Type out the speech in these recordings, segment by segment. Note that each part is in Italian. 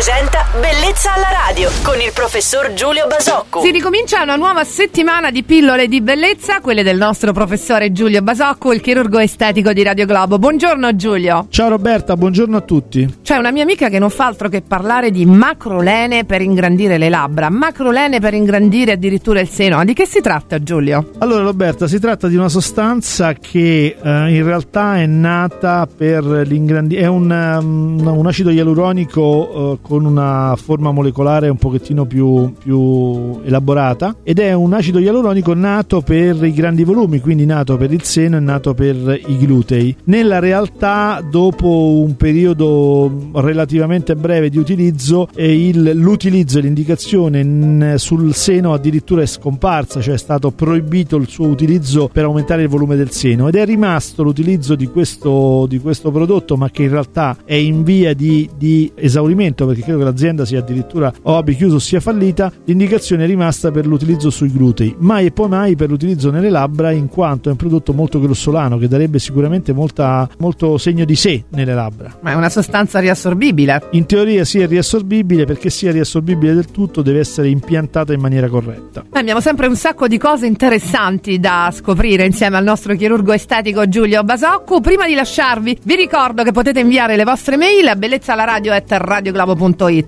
presenta Bellezza alla radio con il professor Giulio Basocco. Si ricomincia una nuova settimana di pillole di bellezza, quelle del nostro professore Giulio Basocco, il chirurgo estetico di Radio Globo. Buongiorno Giulio. Ciao Roberta, buongiorno a tutti. C'è una mia amica che non fa altro che parlare di macrolene per ingrandire le labbra, macrolene per ingrandire addirittura il seno. Ma di che si tratta Giulio? Allora Roberta, si tratta di una sostanza che eh, in realtà è nata per l'ingrandire, è un, um, un acido ialuronico eh, con una forma molecolare un pochettino più, più elaborata ed è un acido ialuronico nato per i grandi volumi, quindi nato per il seno e nato per i glutei. Nella realtà, dopo un periodo relativamente breve di utilizzo, il, l'utilizzo e l'indicazione sul seno addirittura è scomparsa, cioè è stato proibito il suo utilizzo per aumentare il volume del seno ed è rimasto l'utilizzo di questo, di questo prodotto, ma che in realtà è in via di, di esaurimento perché credo che l'azienda sia addirittura o abbia chiuso o sia fallita, l'indicazione è rimasta per l'utilizzo sui glutei, mai e poi mai per l'utilizzo nelle labbra in quanto è un prodotto molto grossolano che darebbe sicuramente molta, molto segno di sé nelle labbra. Ma è una sostanza riassorbibile. In teoria sì è riassorbibile, perché sia riassorbibile del tutto deve essere impiantata in maniera corretta. Noi abbiamo sempre un sacco di cose interessanti da scoprire insieme al nostro chirurgo estetico Giulio Basocco. Prima di lasciarvi vi ricordo che potete inviare le vostre mail a bellezzalaradio.it.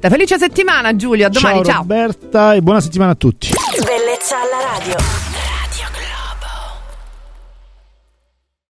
Felice settimana Giulio, a domani, ciao. Roberta e buona settimana a tutti. Bellezza alla radio.